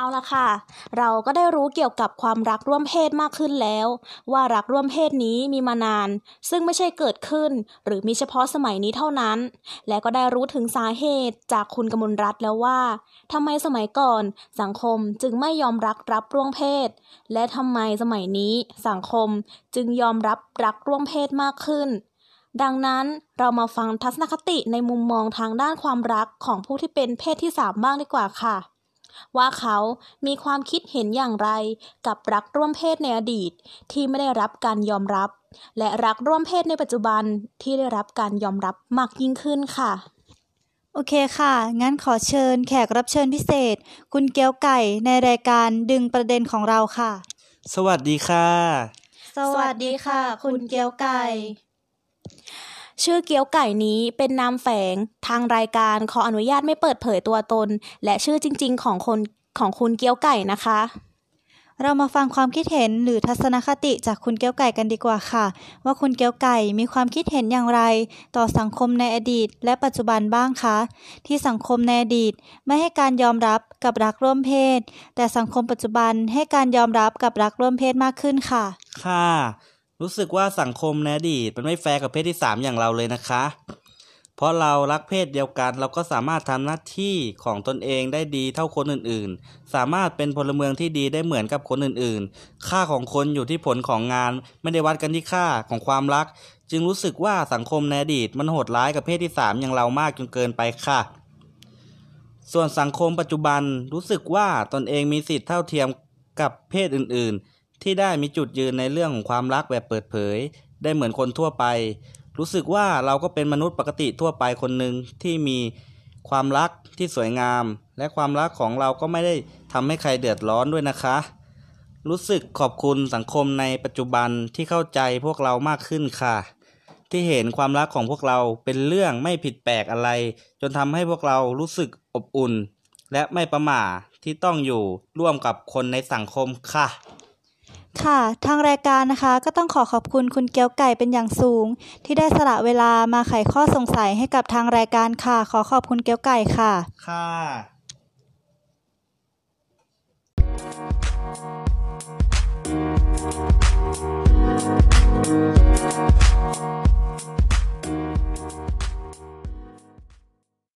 เอาละค่ะ เราก็ได้รู้เกี่ยวกับความรักร่วมเพศมากขึ้นแล้ว ว่ารักร่วมเพศนี้มีมานาน ซึ่งไม่ใช่เกิดขึ้น หรือมีเฉพาะสมัยนี้เท่านั้น และก็ได้รู้ถึงสาเหตุจากคุณกมลรัตน์แล้วว่าทำไมสมัยก่อนสังคมจึงไม่ยอมรักรับร่วมเพศ และทำไมสมัยนี้สังคมจึงยอมรับรักร่วมเพศมากขึ้นดังนั้นเรามาฟังทัศนคติในมุมมองทางด้านความรักของผู้ที่เป็นเพศที่สามบ้างดีกว่าค่ะ ว่าเขามีความคิดเห็นอย่างไรกับรักร่วมเพศในอดีตที่ไม่ได้รับการยอมรับ และรักร่วมเพศในปัจจุบันที่ได้รับการยอมรับมากยิ่งขึ้นค่ะโอเคค่ะ งั้นขอเชิญแขกรับเชิญพิเศษ คุณเกียวไก่ในรายการดึงประเด็นของเราค่ะ สวัสดีค่ะ สวัสดีค่ะ คุณเกียวไก่ ชื่อเกี๊ยวไก่นี้เป็นนามแฝง ทางรายการขออนุญาตไม่เปิดเผยตัวตน และชื่อจริง ๆ ของคนของคุณเกี๊ยวไก่นะคะ เรามาฟังความคิดเห็นหรือทัศนคติจากคุณเกียวไก่กันดีกว่าค่ะ ว่าคุณเกียวไก่มีความคิดเห็นอย่างไร ต่อสังคมในอดีต และปัจจุบันบ้างคะ ที่สังคมในอดีต ไม่ให้การยอมรับกับรักร่วมเพศ แต่สังคมปัจจุบันให้การยอมรับกับรักร่วมเพศมากขึ้นค่ะ ค่ะ รู้สึกว่าสังคมในอดีตมันไม่แฟร์กับเพศที่สามอย่างเราเลยนะคะ เพราะเรารักเพศเดียวกันเราก็สามารถทำหน้าที่ของตนเองได้ดีเท่าคนอื่นๆ สามารถเป็นพลเมืองที่ดีได้เหมือนกับคนอื่นๆ ค่าของคนอยู่ที่ผลของงาน ไม่ได้วัดกันที่ค่าของความรัก จึงรู้สึกว่าสังคมในอดีตมันโหดร้ายกับเพศที่สามอย่างเรามากจนเกินไปค่ะส่วนสังคมปัจจุบันรู้สึกว่าตนเองมีสิทธิ์เท่าเทียมกับเพศอื่นๆ ที่ได้มีจุดยืนในเรื่องของความรักแบบเปิดเผย ได้เหมือนคนทั่วไป รู้สึกว่าเราก็เป็นมนุษย์ปกติทั่วไปคนหนึ่งที่มีความรักที่สวยงาม และความรักของเราก็ไม่ได้ทำให้ใครเดือดร้อนด้วยนะคะ รู้สึกขอบคุณสังคมในปัจจุบันที่เข้าใจพวกเรามากขึ้นค่ะ ที่เห็นความรักของพวกเราเป็นเรื่องไม่ผิดแปลกอะไร จนทำให้พวกเรารู้สึกอบอุ่น และไม่ประหม่าที่ต้องอยู่ร่วมกับคนในสังคมค่ะ ค่ะ ทางรายการนะคะ ก็ต้องขอขอบคุณคุณเกียวไก่เป็นอย่างสูง ที่ได้สละเวลามาไขข้อสงสัยให้กับทางรายการค่ะ ขอขอบคุณเกียวไก่ค่ะ ค่ะ